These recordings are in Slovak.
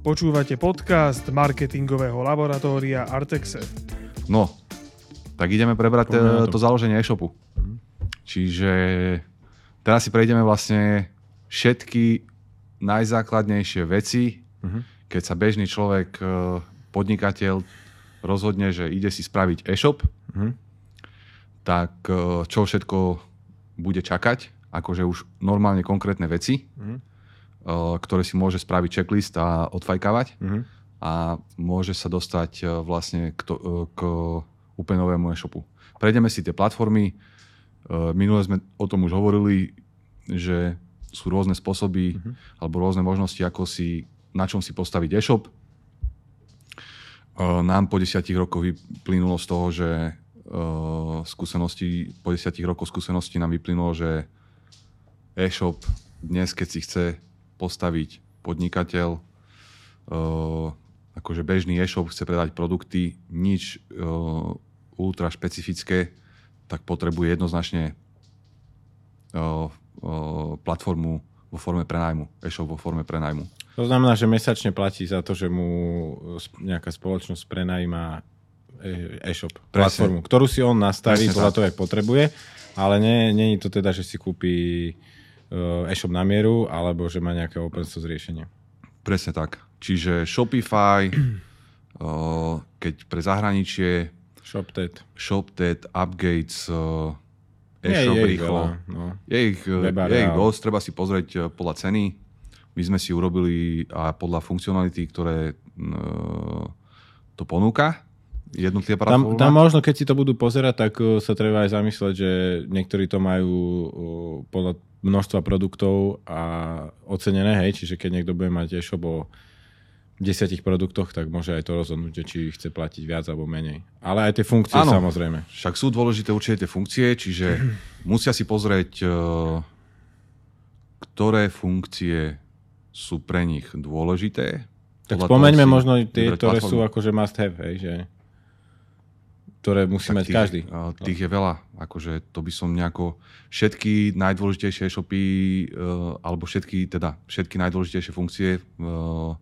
Počúvate podcast marketingového laboratória Artexe. No, tak ideme prebrať Poďme na to. to. založenie e-shopu. Čiže teraz si prejdeme vlastne všetky najzákladnejšie veci, keď sa bežný človek, e, podnikateľ rozhodne, že ide si spraviť e-shop, tak e, čo všetko bude čakať, akože už normálne konkrétne veci, e, ktoré si môže spraviť checklist a odfajkávať a môže sa dostať e, vlastne k, to, e, k úplne novému e-shopu. Prejdeme si tie platformy. Minule sme o tom už hovorili, že sú rôzne spôsoby alebo rôzne možnosti, ako si, na čom si postaviť e-shop. Nám po desiatich rokoch vyplynulo z toho, že skúsenosti, po desiatich rokoch skúsenosti nám vyplynulo, že e-shop dnes, keď si chce postaviť podnikateľ, e, akože bežný e-shop chce predať produkty, nič e, ultra špecifické, tak potrebuje jednoznačne e, e, platformu vo forme prenajmu, e-shop vo forme prenajmu. To znamená, že mesačne platí za to, že mu nejaká spoločnosť prenajíma e-shop, Presne. platformu, ktorú si on nastaví Presne podľa toho, jak potrebuje, ale nie, nie je to teda, že si kúpi e-shop na mieru, alebo že má nejaké open source riešenie. Presne tak. Čiže Shopify, eh, keď pre zahraničie, ShopTet. ShopTet, Upgates, Nie, e-shop je ich rýchlo. veľa, no. Je ich, je ich dosť, treba si pozrieť podľa ceny. My sme si urobili a podľa funkcionality, ktoré to ponúka, jednotlivé Tam, tam možno, keď si to budú pozerať, tak uh, sa treba aj zamyslieť, že niektorí to majú uh, podľa množstva produktov a ocenené, hej, čiže keď niekto bude mať e-shop o desiatich produktoch, tak môže aj to rozhodnúť, či chce platiť viac alebo menej. Ale aj tie funkcie Áno. samozrejme. Však sú dôležité určite tie funkcie, čiže musia si pozrieť, eh, ktoré funkcie sú pre nich dôležité. Tak spomeňme možno tie, ktoré sú platformu. akože must have, hej, že ktoré musí Tak mať tých, každý. Tých je veľa. Akože to by som nejako... Všetky najdôležitejšie e-shopy, eh, alebo všetky, teda všetky najdôležitejšie funkcie eh,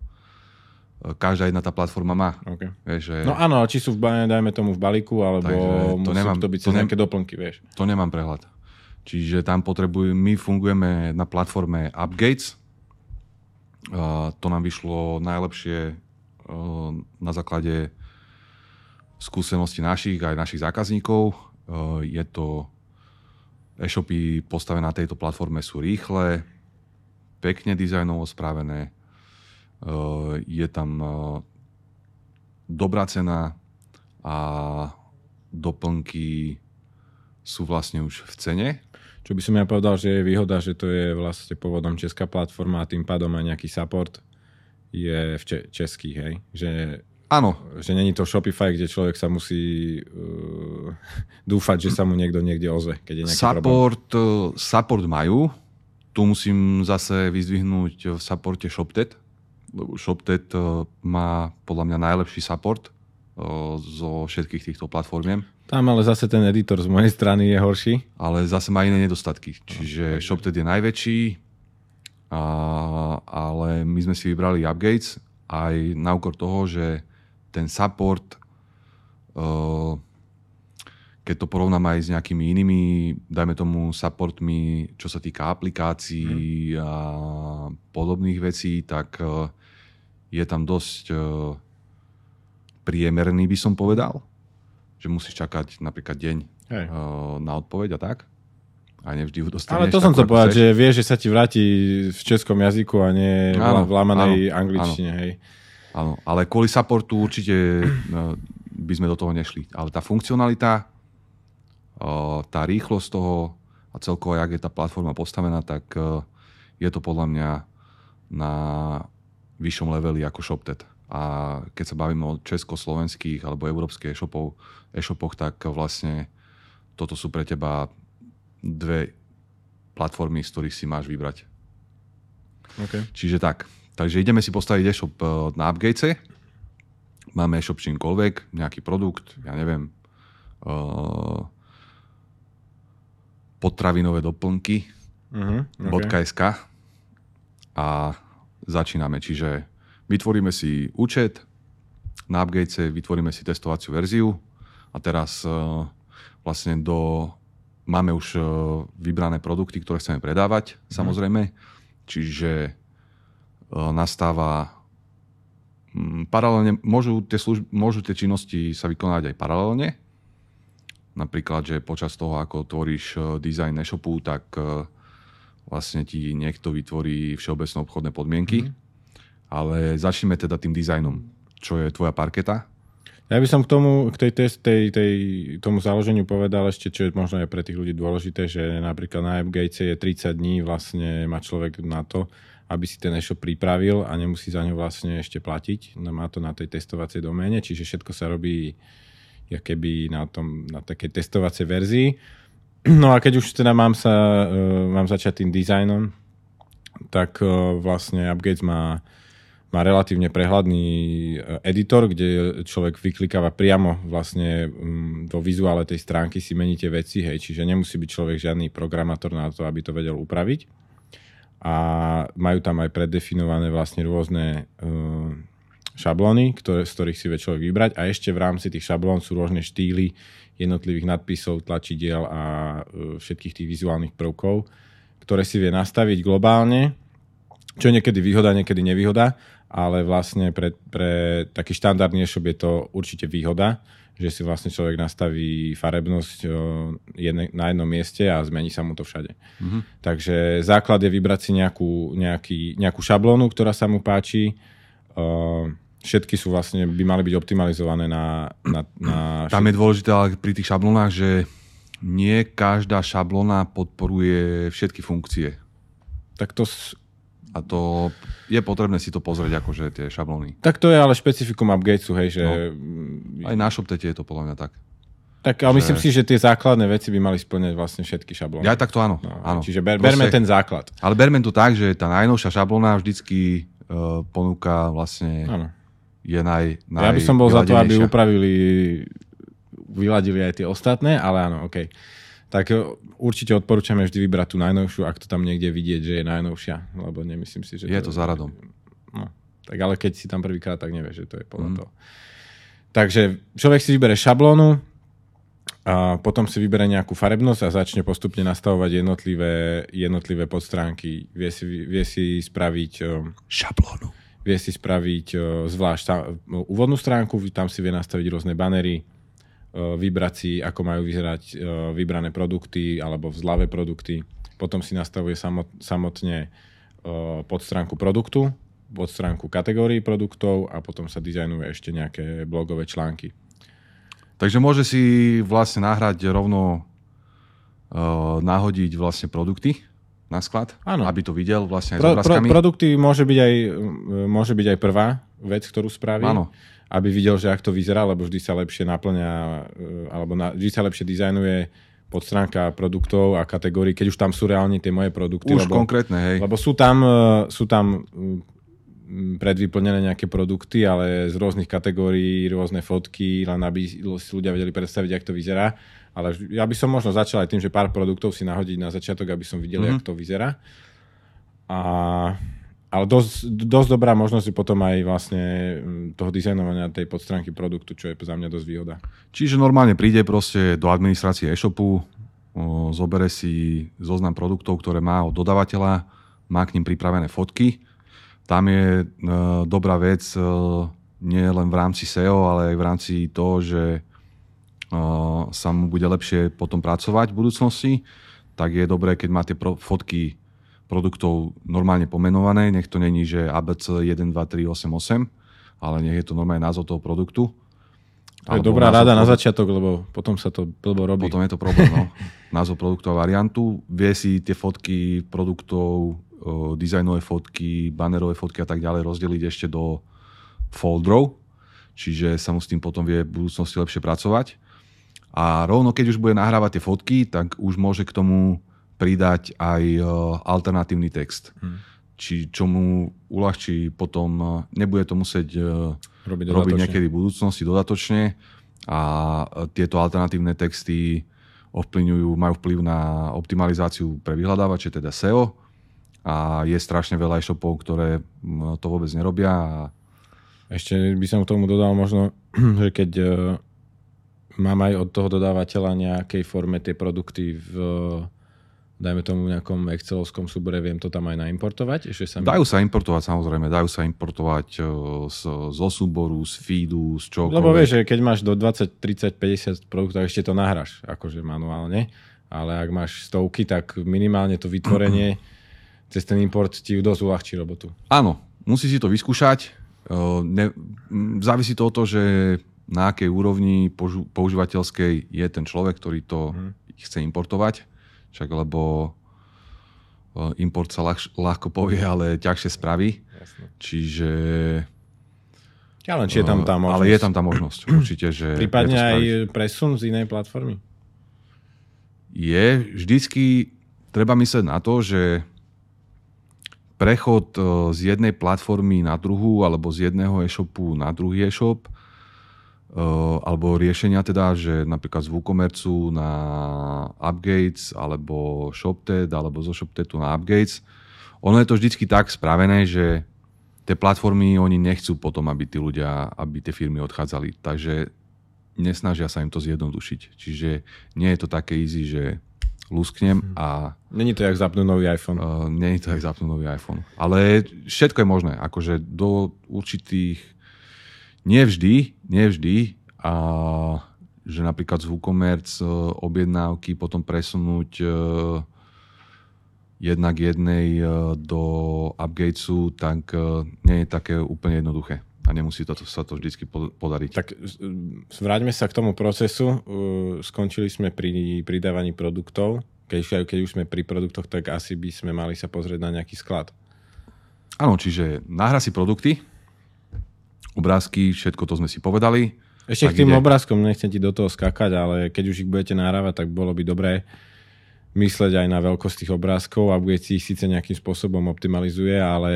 každá jedna tá platforma má. Okay. Vieš, že No áno, či sú v, dajme tomu v balíku, alebo to musí nemám- to byť to nem- nejaké doplnky, vieš. to nemám prehľad. Čiže tam potrebujú, my fungujeme na platforme Upgates. Uh, to nám vyšlo najlepšie uh, na základe skúseností našich aj našich zákazníkov. Uh, je to e-shopy postavené na tejto platforme sú rýchle, pekne dizajnovo spravené, uh, je tam uh, dobrá cena a doplnky sú vlastne už v cene. Čo by som ja povedal, že je výhoda, že to je vlastne pôvodom česká platforma a tým pádom aj nejaký support je v če- českých, hej. Že, Áno, že není to Shopify, kde človek sa musí uh, dúfať, že sa mu niekto niekde ozve, keď je nejaký problém. support, eh, support majú. Tu musím zase vyzdvihnúť v supporte ShopTet, lebo ShopTet eh, má podľa mňa najlepší support eh, zo všetkých týchto platformiem, Tam ale zase ten editor z mojej strany je horší. ale zase má iné nedostatky. Čiže ShopTet je najväčší, a, ale my sme si vybrali Upgates aj na úkor toho, že ten support eh, keď to porovnám aj s nejakými inými, dajme tomu, supportmi, čo sa týka aplikácií a podobných vecí, tak eh, je tam dosť eh, priemerný, by som povedal. Že musíš čakať napríklad deň Hej. na odpoveď a tak. A nevždy ju Ale dostaneš. to som chcel povedať, že vieš, že sa ti vráti v českom jazyku a nie Áno, v lamanej áno, angličtine, hej. Áno, ale kvôli supportu určite no, by sme do toho nešli. Ale tá funkcionalita, o, tá rýchlosť toho a celkovo, jak je tá platforma postavená, tak e, je to podľa mňa na vyššom leveli ako ShopTet. A keď sa bavíme o československých alebo európskych e-shopov, e-shopoch, tak vlastne toto sú pre teba dve platformy, z ktorých si máš vybrať. Okay. Čiže tak. Takže ideme si postaviť e-shop eh, na Upgatese. Máme e-shop čímkoľvek, nejaký produkt, ja neviem, uh, potravinové doplnky, Uh-huh. okay. .sk a začíname. Čiže vytvoríme si účet, na Upgatese vytvoríme si testovaciu verziu a teraz uh, vlastne do, máme už uh, vybrané produkty, ktoré chceme predávať, mm. samozrejme. Čiže nastáva um, paralelne, môžu tie, služby, môžu tie činnosti sa vykonať aj paralelne. Napríklad, že počas toho, ako tvoríš dizajn e-shopu, tak vlastne ti niekto vytvorí všeobecné obchodné podmienky. Mm. Ale začneme teda tým dizajnom. Čo je tvoja parketa? Ja by som k tomu, k tej, tej, tej, tej, tomu založeniu povedal ešte, čo je možno aj pre tých ľudí dôležité, že napríklad na AppGate je 30 dní vlastne má človek na to, aby si ten e-shop pripravil a nemusí za ňo vlastne ešte platiť. No, má to na tej testovacej doméne, čiže všetko sa robí keby na, tom, na takej testovacej verzii. No a keď už teda mám, sa, uh, mám začať tým dizajnom, tak uh, vlastne Upgates má má relatívne prehľadný e, editor, kde človek vyklikáva priamo vlastne mm, do vizuále tej stránky si meníte veci, hej, čiže nemusí byť človek žiadny programátor na to, aby to vedel upraviť. A majú tam aj predefinované vlastne rôzne uh, šablóny, ktoré, z ktorých si vie človek vybrať. A ešte v rámci tých šablón sú rôzne štýly jednotlivých nadpisov, tlačidiel a uh, všetkých tých vizuálnych prvkov, ktoré si vie nastaviť globálne, čo niekedy výhoda, niekedy nevýhoda ale vlastne pre, pre taký štandardný e-shop je to určite výhoda, že si vlastne človek nastaví farebnosť jedne, na jednom mieste a zmení sa mu to všade. Mm-hmm. Takže základ je vybrať si nejakú, nejaký, nejakú šablónu, ktorá sa mu páči. Všetky sú vlastne, by mali byť optimalizované na... na, na Tam je dôležité ale pri tých šablónach, že nie každá šablóna podporuje všetky funkcie. Tak to a to je potrebné si to pozrieť, akože tie šablóny. Tak to je ale špecifikum Upgatesu, hej, že... No, aj na ShopTete je to podľa mňa tak. Tak ale že... myslím si, že tie základné veci by mali splňať vlastne všetky šablóny. Ja tak to áno. No, áno. Čiže ber, berme ten základ. Ale berme to tak, že tá najnovšia šablóna vždycky uh, ponúka vlastne... Áno. Je naj, naj Ja by som bol za to, aby upravili, vyladili aj tie ostatné, ale áno, OK tak e, určite odporúčame vždy vybrať tú najnovšiu, ak to tam niekde vidieť, že je najnovšia, lebo nemyslím si, že... Je to, to za radom. No, tak ale keď si tam prvýkrát, tak nevieš, že to je podľa mm. toho. Takže človek si vybere šablónu, a potom si vybere nejakú farebnosť a začne postupne nastavovať jednotlivé, jednotlivé podstránky. Vie si, vie si spraviť... E, šablónu. Vie si spraviť e, zvlášť úvodnú stránku, tam si vie nastaviť rôzne banery, vybrať si, ako majú vyzerať e, vybrané produkty alebo vzľavé produkty. Potom si nastavuje samotne e, podstránku produktu, podstránku kategórií produktov a potom sa dizajnuje ešte nejaké blogové články. Takže môže si vlastne nahrať rovno nahodiť vlastne produkty na sklad, ano. aby to videl vlastne aj pro, s pro, produkty môže byť, aj, môže byť aj prvá vec, ktorú spraví. Áno aby videl, že ak to vyzerá, lebo vždy sa lepšie naplňa, e, alebo na, vždy sa lepšie dizajnuje podstránka produktov a kategórií, keď už tam sú reálne tie moje produkty. Už lebo, konkrétne, hej. Lebo sú tam, e, sú tam predvyplnené nejaké produkty, ale z rôznych kategórií, rôzne fotky, len aby si ľudia vedeli predstaviť, ako to vyzerá. Ale ja by som možno začal aj tým, že pár produktov si nahodiť na začiatok, aby som videl, mm-hmm. ako to vyzerá. A ale dosť, dosť dobrá možnosť potom aj vlastne mm, toho dizajnovania tej podstránky produktu, čo je za mňa dosť výhoda. Čiže normálne príde proste do administrácie e-shopu, zobere si zoznam produktov, ktoré má od dodávateľa, má k ním pripravené fotky. Tam je e, dobrá vec e, nie len v rámci SEO, ale aj v rámci toho, že e, sa mu bude lepšie potom pracovať v budúcnosti, tak je dobré, keď má tie pro- fotky produktov normálne pomenované, nech to není, že ABC 1, 2, 3, 8, 8, ale nech je to normálne názov toho produktu. To je dobrá rada na začiatok, lebo potom sa to blbo robí. Potom je to problém, no. názov produktu a variantu. Vie si tie fotky produktov, o, dizajnové fotky, banerové fotky a tak ďalej rozdeliť ešte do folderov, čiže sa mu s tým potom vie v budúcnosti lepšie pracovať. A rovno keď už bude nahrávať tie fotky, tak už môže k tomu pridať aj e, alternatívny text. Hmm. Či čo mu uľahčí potom, e, nebude to musieť e, robiť, robiť niekedy v budúcnosti dodatočne a tieto alternatívne texty ovplyvňujú, majú vplyv na optimalizáciu pre vyhľadávače, teda SEO a je strašne veľa e-shopov, ktoré to vôbec nerobia a ešte by som k tomu dodal možno, že keď mám aj od toho dodávateľa nejakej forme tie produkty v dajme tomu v nejakom excelovskom súbore, viem to tam aj naimportovať? Ešte sa mi... Dajú sa importovať, samozrejme, dajú sa importovať uh, z, zo súboru, z feedu, z čoho. Lebo vieš, že keď máš do 20, 30, 50 produktov, ešte to nahráš, akože manuálne, ale ak máš stovky, tak minimálne to vytvorenie cez ten import ti dosť uľahčí robotu. Áno, musí si to vyskúšať, ne, závisí to od toho, že na akej úrovni používateľskej je ten človek, ktorý to hmm. chce importovať. Však lebo import sa ľah, ľahko povie, ale ťažšie spraví. Jasne. Čiže... Ale či je tam tá možnosť. Ale je tam tá možnosť, určite. Že Prípadne aj presun z inej platformy? Je. Vždycky treba myslieť na to, že prechod e, z jednej platformy na druhú alebo z jedného e-shopu na druhý e-shop e, alebo riešenia teda, že napríklad z WooCommerce na Upgates alebo ShopTed alebo zo ShopTedu na Upgates. Ono je to vždycky tak spravené, že tie platformy, oni nechcú potom, aby tí ľudia, aby tie firmy odchádzali. Takže nesnažia sa im to zjednodušiť. Čiže nie je to také easy, že lusknem mhm. a... Není to jak zapnúť nový iPhone. Uh, není to jak zapnúť nový iPhone. Ale všetko je možné. Akože do určitých... Nie vždy, nie vždy. A že napríklad z WooCommerce objednávky potom presunúť uh, jednak jednej uh, do Upgatesu, tak uh, nie je také úplne jednoduché a nemusí to, sa to vždy podariť. Tak vráťme sa k tomu procesu. Skončili sme pri pridávaní produktov. Keď, keď už sme pri produktoch, tak asi by sme mali sa pozrieť na nejaký sklad. Áno, čiže nahra si produkty, obrázky, všetko to sme si povedali. Ešte k tým ide... obrázkom nechcem ti do toho skakať, ale keď už ich budete nahrávať, tak bolo by dobré mysleť aj na veľkosť tých obrázkov. Upgrade si ich síce nejakým spôsobom optimalizuje, ale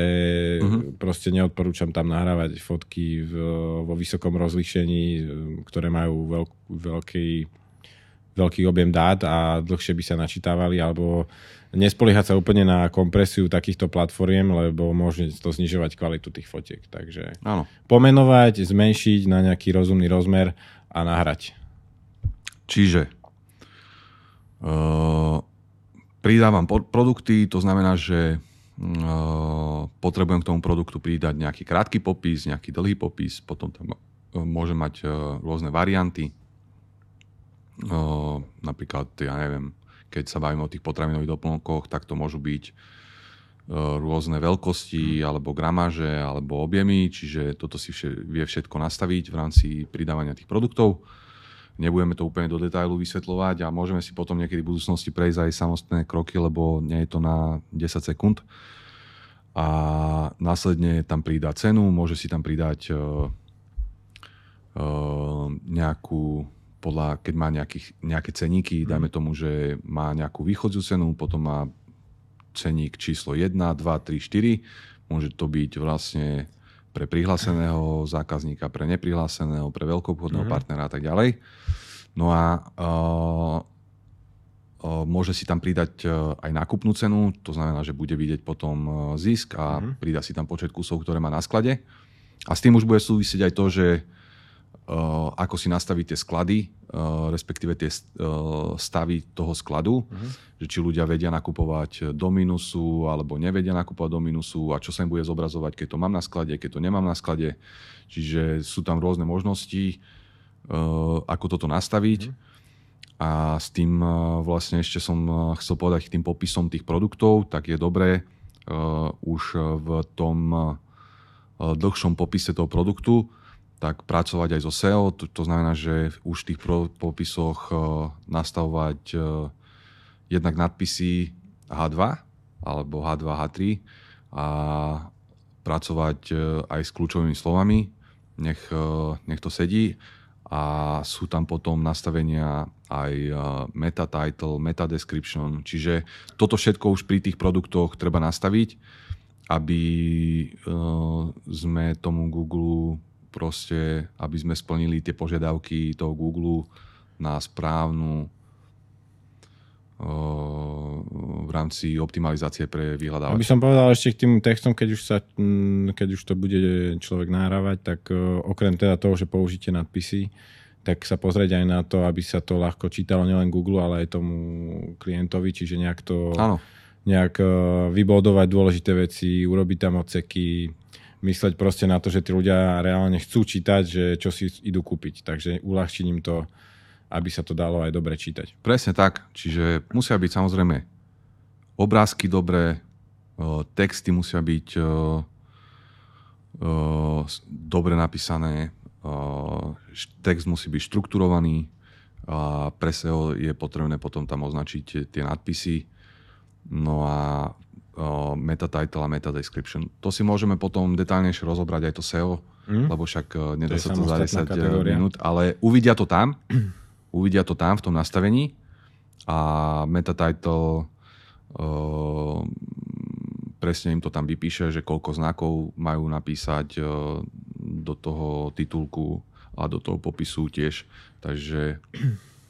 uh-huh. proste neodporúčam tam nahrávať fotky v, vo vysokom rozlíšení, ktoré majú veľk, veľký, veľký objem dát a dlhšie by sa načítavali, alebo nespoliehať sa úplne na kompresiu takýchto platformiem, lebo môže to znižovať kvalitu tých fotiek. Takže Áno. pomenovať, zmenšiť na nejaký rozumný rozmer a nahrať. Čiže Uh, pridávam produkty, to znamená, že uh, potrebujem k tomu produktu pridať nejaký krátky popis, nejaký dlhý popis, potom tam uh, môžem mať rôzne varianty. Napríklad, ja neviem, keď sa bavíme o tých potravinových doplnkoch, tak to môžu byť rôzne veľkosti alebo gramáže alebo objemy, čiže toto si vie všetko nastaviť v rámci pridávania tých produktov. Nebudeme to úplne do detailu vysvetľovať a môžeme si potom niekedy v budúcnosti prejsť aj samostatné kroky, lebo nie je to na 10 sekúnd. A následne tam pridá cenu, môže si tam pridať uh, uh, nejakú, podľa, keď má nejakých, nejaké ceníky, mm. dajme tomu, že má nejakú východziu cenu, potom má ceník číslo 1, 2, 3, 4. Môže to byť vlastne pre prihláseného zákazníka, pre neprihláseného, pre veľkoobchodného mm-hmm. partnera a tak ďalej. No a uh, uh, môže si tam pridať uh, aj nákupnú cenu, to znamená, že bude vidieť potom zisk a mm-hmm. pridá si tam počet kusov, ktoré má na sklade. A s tým už bude súvisieť aj to, že ako si nastaví tie sklady, uh, respektíve tie uh, stavy toho skladu, uh-huh. že či ľudia vedia nakupovať do minusu alebo nevedia nakupovať do minusu a čo sa im bude zobrazovať, keď to mám na sklade, keď to nemám na sklade. Čiže sú tam rôzne možnosti, ako toto nastaviť. Uh-huh. A s tým vlastne ešte som chcel povedať tým popisom tých produktov, tak je dobré už v tom dlhšom popise toho produktu tak pracovať aj so SEO. To, to znamená, že už v tých popisoch uh, nastavovať uh, jednak nadpisy H2 alebo H2, H3 a pracovať uh, aj s kľúčovými slovami. Nech, uh, nech to sedí a sú tam potom nastavenia aj meta title, meta description, čiže toto všetko už pri tých produktoch treba nastaviť, aby sme tomu Google proste, aby sme splnili tie požiadavky toho Google na správnu v rámci optimalizácie pre vyhľadávač. Aby som povedal ešte k tým textom, keď už, sa, mm, keď už to bude človek nahrávať, tak e, okrem teda toho, že použite nadpisy, tak sa pozrieť aj na to, aby sa to ľahko čítalo nielen Google, ale aj tomu klientovi, čiže nejak to Áno. nejak e, vybodovať dôležité veci, urobiť tam odseky, mysleť proste na to, že tí ľudia reálne chcú čítať, že čo si idú kúpiť. Takže uľahčiť im to, aby sa to dalo aj dobre čítať. Presne tak. Čiže musia byť samozrejme obrázky dobré, e, texty musia byť e, dobre napísané, text musí byť štrukturovaný a pre SEO je potrebné potom tam označiť tie nadpisy. No a meta title a meta description. To si môžeme potom detálnejšie rozobrať aj to SEO, mm. lebo však nedá sa to za 10 kategória. minút, ale uvidia to tam, uvidia to tam v tom nastavení a meta title uh, presne im to tam vypíše, že koľko znakov majú napísať uh, do toho titulku a do toho popisu tiež. Takže...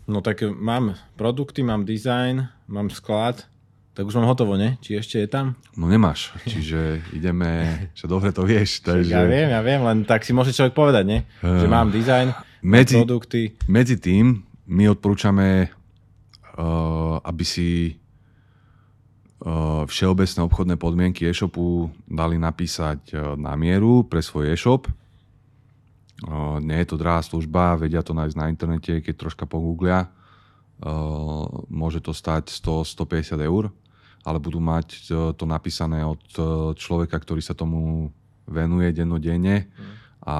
No tak mám produkty, mám design, mám sklad, tak už mám hotovo, ne? Či ešte je tam? No nemáš, čiže ideme, že dobre to vieš. Takže... Ja viem, ja viem, len tak si môže človek povedať, ne? Že mám dizajn, medzi, produkty. Medzi tým my odporúčame, uh, aby si uh, všeobecné obchodné podmienky e-shopu dali napísať uh, na mieru pre svoj e-shop. Uh, nie je to drahá služba, vedia to nájsť na internete, keď troška pogooglia. Uh, môže to stať 100-150 eur ale budú mať e, to napísané od e, človeka, ktorý sa tomu venuje dennodenne mm. a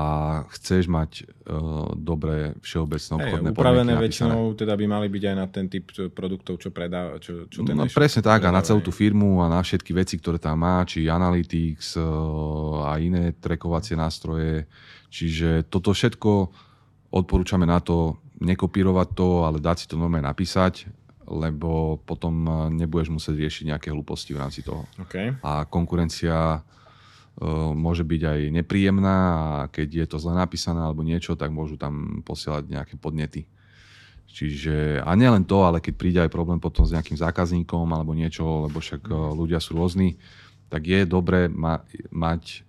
chceš mať uh, dobré všeobecné obchodné hey, upravené väčšinou teda by mali byť aj na ten typ produktov, čo predá, čo, čo ten no, Presne tak a na celú tú firmu a na všetky veci, ktoré tam má, či Analytics a iné trekovacie nástroje. Čiže toto všetko odporúčame na to nekopírovať to, ale dať si to normálne napísať lebo potom eh, nebudeš musieť riešiť nejaké hlúposti v rámci toho. Okay. A konkurencia uh, môže byť aj nepríjemná a keď je to zle napísané alebo niečo, tak môžu tam posielať nejaké podnety. Čiže, a nielen to, ale keď príde aj problém potom s nejakým zákazníkom alebo niečo, lebo však uh, ľudia sú rôzni, tak je dobré ma, mať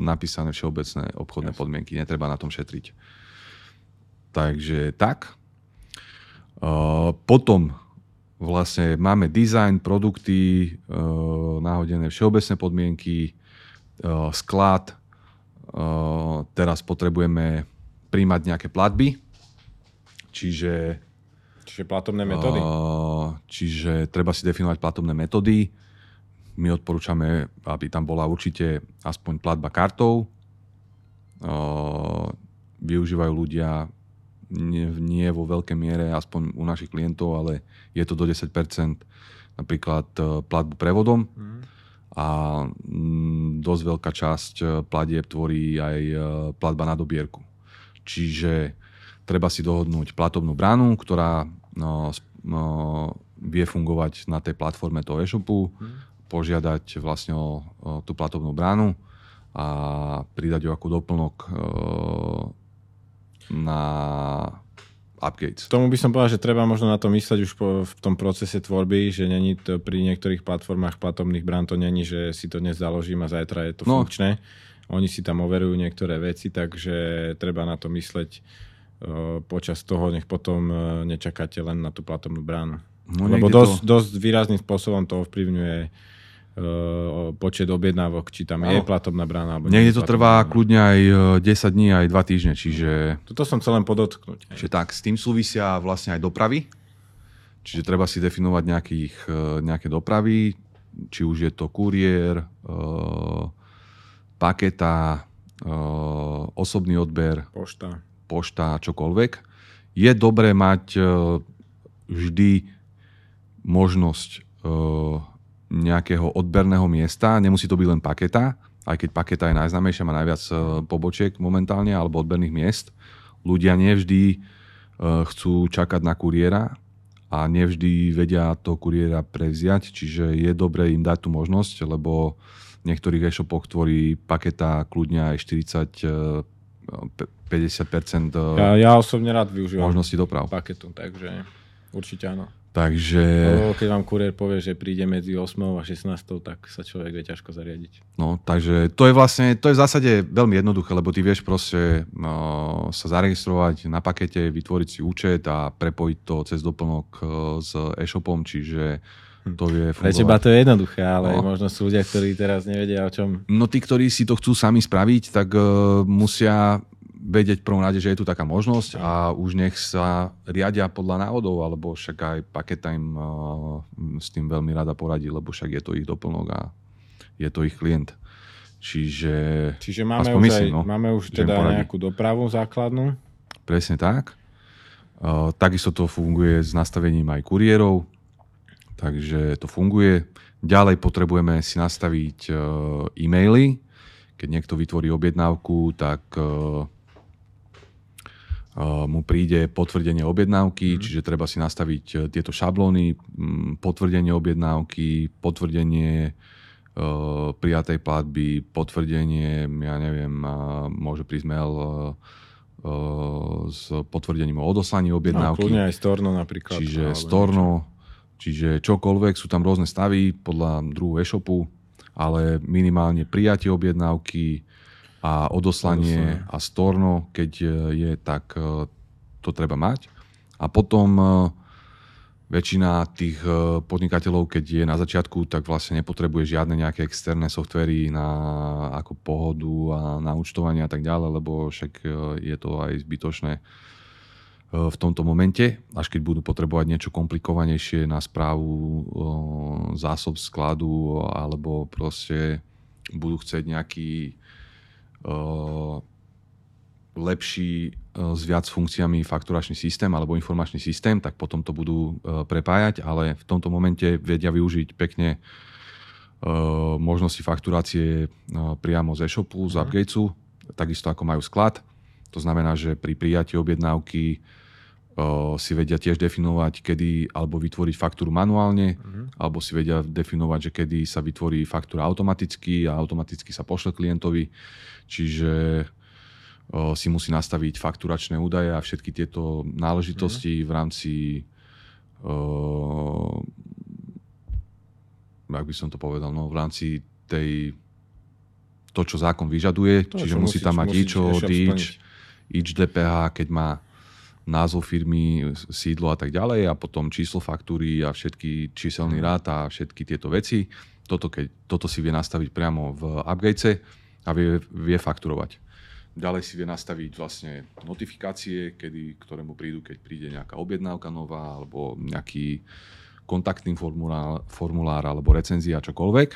napísané všeobecné obchodné yes. podmienky. Netreba na tom šetriť. Takže tak. Uh, potom vlastne máme design, produkty, uh, náhodené všeobecné podmienky, uh, sklad. Teraz potrebujeme príjmať nejaké platby, čiže... Čiže platobné metódy? Čiže treba si definovať platobné metódy. My odporúčame, aby tam bola určite aspoň platba kartou. Využívajú ľudia nie, nie vo veľkej miere, aspoň u našich klientov, ale je to do 10% napríklad e, platbu prevodom mm. a mm, dosť veľká časť e, platieb tvorí aj e, platba na dobierku. Čiže treba si dohodnúť platobnú bránu, ktorá no, no, vie fungovať na tej platforme toho e-shopu, mm. požiadať vlastne o, o tú platobnú bránu a pridať ju ako doplnok na upgrades. Tomu by som povedal, že treba možno na to mysleť už po, v tom procese tvorby, že není to pri niektorých platformách platobných brán to není, že si to dnes založím a zajtra je to no. funkčné. Oni si tam overujú niektoré veci, takže treba na to mysleť uh, počas toho, nech potom uh, nečakáte len na tú platobnú bránu. No, Lebo dosť, to... dosť výrazným spôsobom to ovplyvňuje počet objednávok, či tam no. je platobná brána. Alebo Niekde to trvá brána. kľudne aj 10 e, dní, aj 2 týždne, čiže... Toto som chcel len podotknúť. Čiže tak, s tým súvisia vlastne aj dopravy. Čiže treba si definovať nejakých, e, nejaké dopravy, či už je to kuriér, paketa, osobný odber, pošta. pošta, čokoľvek. Je dobré mať vždy možnosť nejakého odberného miesta. Nemusí to byť len paketa, aj keď paketa je najznámejšia, má najviac e, pobočiek momentálne, alebo odberných miest. Ľudia nevždy e, chcú čakať na kuriéra a nevždy vedia to kuriéra prevziať, čiže je dobré im dať tú možnosť, lebo v niektorých e-shopoch tvorí paketa kľudne aj 40 50% ja, ja osobne rád využívam možnosti doprav. paketu, takže určite áno. Takže... Lebo keď vám kuriér povie, že príde medzi 8 a 16, tak sa človek vie ťažko zariadiť. No, takže to je vlastne, to je v zásade veľmi jednoduché, lebo ty vieš proste no, sa zaregistrovať na pakete, vytvoriť si účet a prepojiť to cez doplnok e, s e-shopom, čiže to vie fungovať. Pre teba to je jednoduché, ale no. možno sú ľudia, ktorí teraz nevedia o čom. No tí, ktorí si to chcú sami spraviť, tak uh, musia vedieť prvom rade, že je tu taká možnosť a už nech sa riadia podľa návodov, alebo však aj paketa im uh, s tým veľmi rada poradí, lebo však je to ich doplnok a je to ich klient. Čiže, Čiže máme, už, myslím, aj, no, máme už teda nejakú dopravu základnú? Presne tak. Uh, takisto to funguje s nastavením aj kuriérov, takže to funguje. Ďalej potrebujeme si nastaviť uh, e-maily. Keď niekto vytvorí objednávku, tak uh, mu príde potvrdenie objednávky, mm. čiže treba si nastaviť e, tieto šablóny, potvrdenie objednávky, potvrdenie uh, prijatej platby, potvrdenie, ja neviem, môže prísť mail uh, s potvrdením o odoslaní objednávky. No, aj Storno napríklad. Čiže Storno, čiže čokoľvek, sú tam rôzne stavy podľa druhu e-shopu, ale minimálne prijatie objednávky, a odoslanie a storno, keď e, je, tak e, to treba mať. A potom e, väčšina tých podnikateľov, keď je na začiatku, tak vlastne nepotrebuje žiadne nejaké externé softvery na ako pohodu a na účtovanie a tak ďalej, lebo však je to aj zbytočné v tomto momente, až keď budú potrebovať niečo komplikovanejšie na správu zásob skladu alebo proste budú chcieť nejaký lepší s viac funkciami fakturačný systém alebo informačný systém, tak potom to budú prepájať, ale v tomto momente vedia využiť pekne možnosti fakturácie priamo z e-shopu, z Upgatesu, takisto ako majú sklad. To znamená, že pri prijatí objednávky si vedia tiež definovať, kedy alebo vytvoriť faktúru manuálne, uh-huh. alebo si vedia definovať, že kedy sa vytvorí faktúra automaticky a automaticky sa pošle klientovi. Čiže o, si musí nastaviť fakturačné údaje a všetky tieto náležitosti uh-huh. v rámci o, jak by som to povedal, no v rámci tej to, čo zákon vyžaduje, to, čiže musí tam mať IČO, DIČ, IČ DPH, keď má názov firmy, sídlo a tak ďalej a potom číslo faktúry a všetky číselný mhm. rád a všetky tieto veci. Toto, keď, toto si vie nastaviť priamo v Upgatese a vie, vie fakturovať. Ďalej si vie nastaviť vlastne notifikácie, kedy, ktoré mu prídu, keď príde nejaká objednávka nová alebo nejaký kontaktný formulár, formulár alebo recenzia, čokoľvek.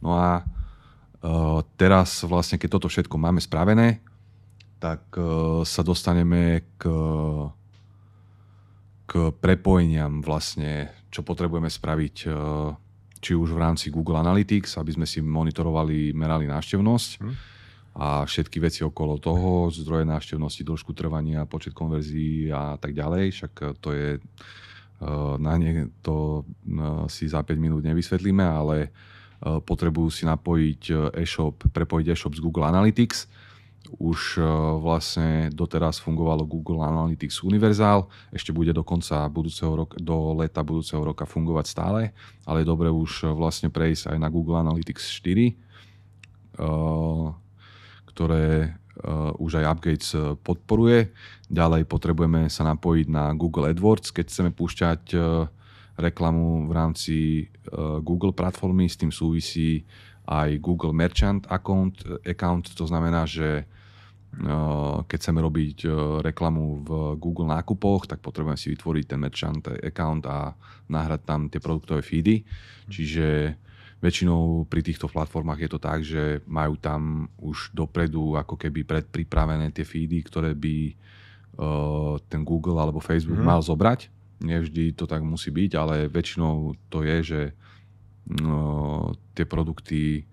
No a uh, teraz vlastne, keď toto všetko máme spravené, tak uh, sa dostaneme k, k prepojeniam vlastne, čo potrebujeme spraviť uh, či už v rámci Google Analytics, aby sme si monitorovali, merali návštevnosť hmm. a všetky veci okolo toho, zdroje návštevnosti, dĺžku trvania, počet konverzií a tak ďalej. Však to je, na ne to si za 5 minút nevysvetlíme, ale potrebujú si napojiť e-shop, prepojiť e-shop z Google Analytics už e, vlastne doteraz fungovalo Google Analytics Universal, ešte bude do konca budúceho roka, do leta budúceho roka fungovať stále, ale je dobre už e, vlastne prejsť aj na Google Analytics 4, e, ktoré už aj Upgates podporuje. Ďalej potrebujeme sa napojiť na Google AdWords, keď chceme púšťať reklamu v rámci Google platformy, s tým súvisí aj Google Merchant account, account to znamená, že keď chceme robiť reklamu v Google nákupoch, tak potrebujeme si vytvoriť ten merchant account a nahrať tam tie produktové feedy. Čiže väčšinou pri týchto platformách je to tak, že majú tam už dopredu ako keby predpripravené tie feedy, ktoré by ten Google alebo Facebook mm. mal zobrať. Nevždy to tak musí byť, ale väčšinou to je, že no, tie produkty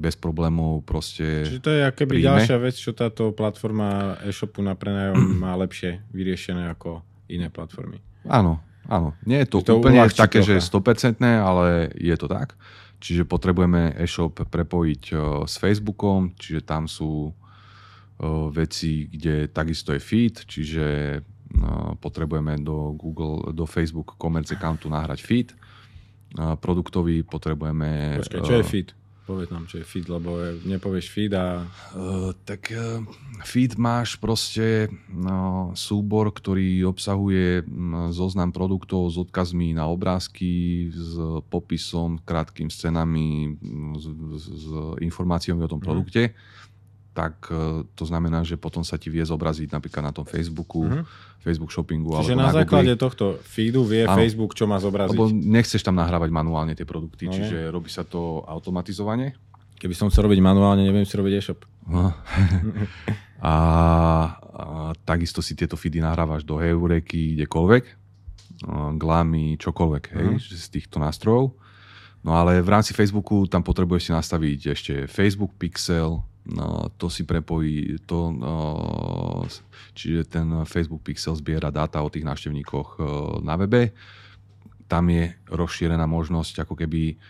bez problémov proste Čiže to je akéby príjme. ďalšia vec, čo táto platforma e-shopu na prenajom má lepšie vyriešené ako iné platformy. Áno, áno. Nie je to, to úplne také, trocha. že 100%, ale je to tak. Čiže potrebujeme e-shop prepojiť uh, s Facebookom, čiže tam sú uh, veci, kde takisto je feed, čiže potrebujeme do Google, do Facebook Commerce accountu nahrať feed. Produktový potrebujeme... Počkaj, čo je feed? Povedz nám, čo je feed, lebo nepovieš feed a... Uh, tak uh, feed máš proste no, súbor, ktorý obsahuje zoznam produktov s odkazmi na obrázky, s popisom, krátkým scenami, s, s informáciami o tom mhm. produkte. Mm tak uh, to znamená, že potom sa ti vie zobraziť napríklad na tom Facebooku, mm-hmm. Facebook shoppingu. Čiže na, na základe Google. tohto feedu vie ano, Facebook, čo má zobraziť. Lebo nechceš tam nahrávať manuálne tie produkty, no, čiže nie. robí sa to automatizovane. Keby som chcel robiť manuálne, neviem si robiť e-shop. No. a, a takisto si tieto feedy nahrávaš do Heureky, kdekoľvek, Glamy, čokoľvek, hej, mm. z týchto nástrojov. No ale v rámci Facebooku tam potrebuješ si nastaviť ešte Facebook Pixel, no, to si prepojí, to, no, čiže ten Facebook Pixel zbiera dáta o tých návštevníkoch e, na webe. Tam je rozšírená možnosť ako keby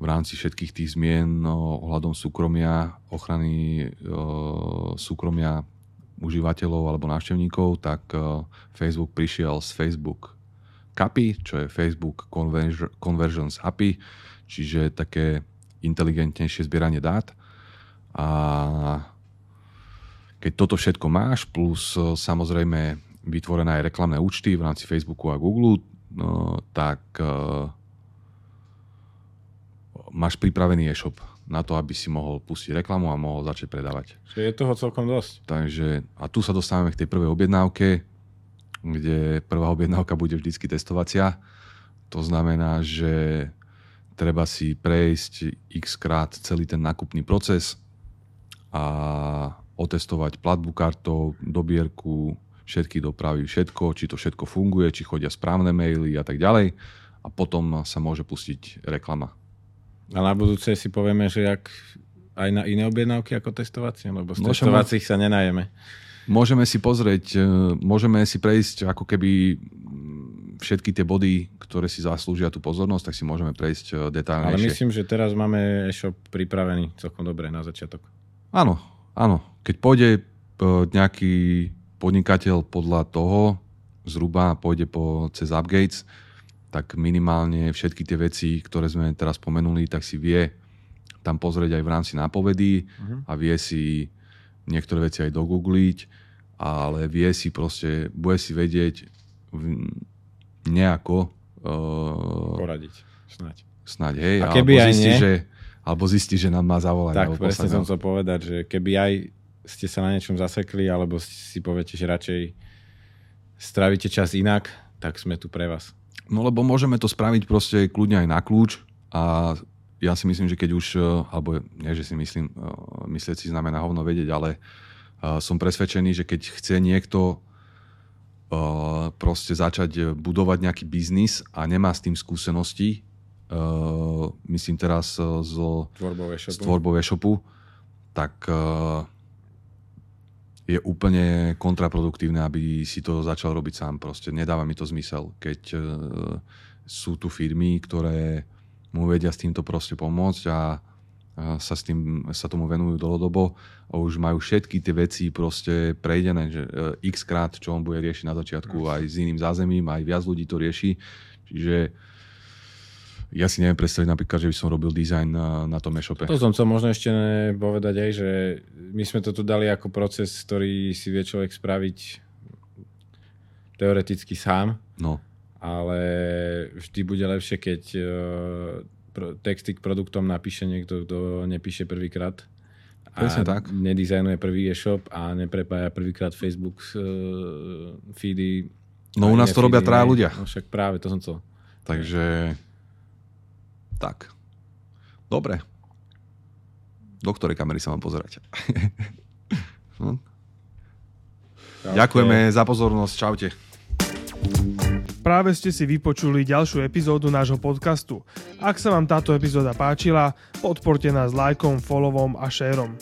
v rámci všetkých tých zmien no, ohľadom súkromia, ochrany e, súkromia užívateľov alebo návštevníkov, tak e, Facebook prišiel z Facebook CAPI, čo je Facebook Conversions API, čiže také inteligentnejšie zbieranie dát. A keď toto všetko máš, plus e, samozrejme vytvorené aj reklamné účty v rámci Facebooku a Google, no, tak uh, máš pripravený e-shop na to, aby si mohol pustiť reklamu a mohol začať predávať. Čiže je toho celkom dosť. Takže, a tu sa dostávame k tej prvej objednávke, kde prvá objednávka bude vždycky testovacia. To znamená, že treba si prejsť x krát celý ten nákupný proces, a otestovať platbu kartou, dobierku, všetky dopravy, všetko, či to všetko funguje, či chodia správne maily a tak ďalej. A potom sa môže pustiť reklama. A na budúce si povieme, že jak aj na iné objednávky ako testovacie, lebo z testovacích sa nenajeme. Môžeme si pozrieť, e, môžeme si prejsť ako keby všetky tie body, ktoré si zaslúžia tú pozornosť, tak si môžeme prejsť e, detálnejšie. Ale myslím, že teraz máme e-shop pripravený celkom dobre na začiatok. Áno, áno. Keď pôjde e, nejaký podnikateľ podľa toho, zhruba pôjde po cez Upgates, tak minimálne všetky tie veci, ktoré sme teraz spomenuli, tak si vie tam pozrieť aj v rámci nápovedy uh-huh. a vie si niektoré veci aj dogoogliť, ale vie si proste, bude si vedieť nejako uh, poradiť, snáď. Snáď, hej. A keby aj nie? že alebo zistí, že nám má zavolať. Tak, presne som chcel povedať, že keby aj ste sa na niečom zasekli, alebo si poviete, že radšej stravíte čas inak, tak sme tu pre vás. No lebo môžeme to spraviť proste kľudne aj na kľúč a ja si myslím, že keď už, e, alebo nie, že si myslím, e, myslieť si znamená hovno vedieť, ale e, som presvedčený, že keď chce niekto proste začať budovať nejaký biznis a nemá s tým skúsenosti, uh, myslím teraz uh, zo, z tvorbou e-shopu, tak uh, je úplne kontraproduktívne, aby si to začal robiť sám. Proste nedáva mi to zmysel, keď uh, sú tu firmy, ktoré mu vedia s týmto proste pomôcť a sa, s tým, sa tomu venujú dlhodobo a už majú všetky tie veci proste prejdené, že x krát, čo on bude riešiť na začiatku aj s iným zázemím, aj viac ľudí to rieši. Čiže ja si neviem predstaviť napríklad, že by som robil dizajn na, na tom e-shope. To som chcel možno ešte povedať aj, že my sme to tu dali ako proces, ktorý si vie človek spraviť teoreticky sám. No. Ale vždy bude lepšie, keď uh, texty k produktom napíše niekto, kto nepíše prvýkrát. Presne tak. nedizajnuje prvý e-shop a neprepája prvýkrát Facebook uh, feedy. No u nás to robia traja ľudia. No však práve, to som chcel. Takže tak. Dobre. Do ktorej kamery sa mám pozerať? hm? Ďakujeme za pozornosť. Čaute. Práve ste si vypočuli ďalšiu epizódu nášho podcastu. Ak sa vám táto epizóda páčila, podporte nás lajkom, followom a shareom.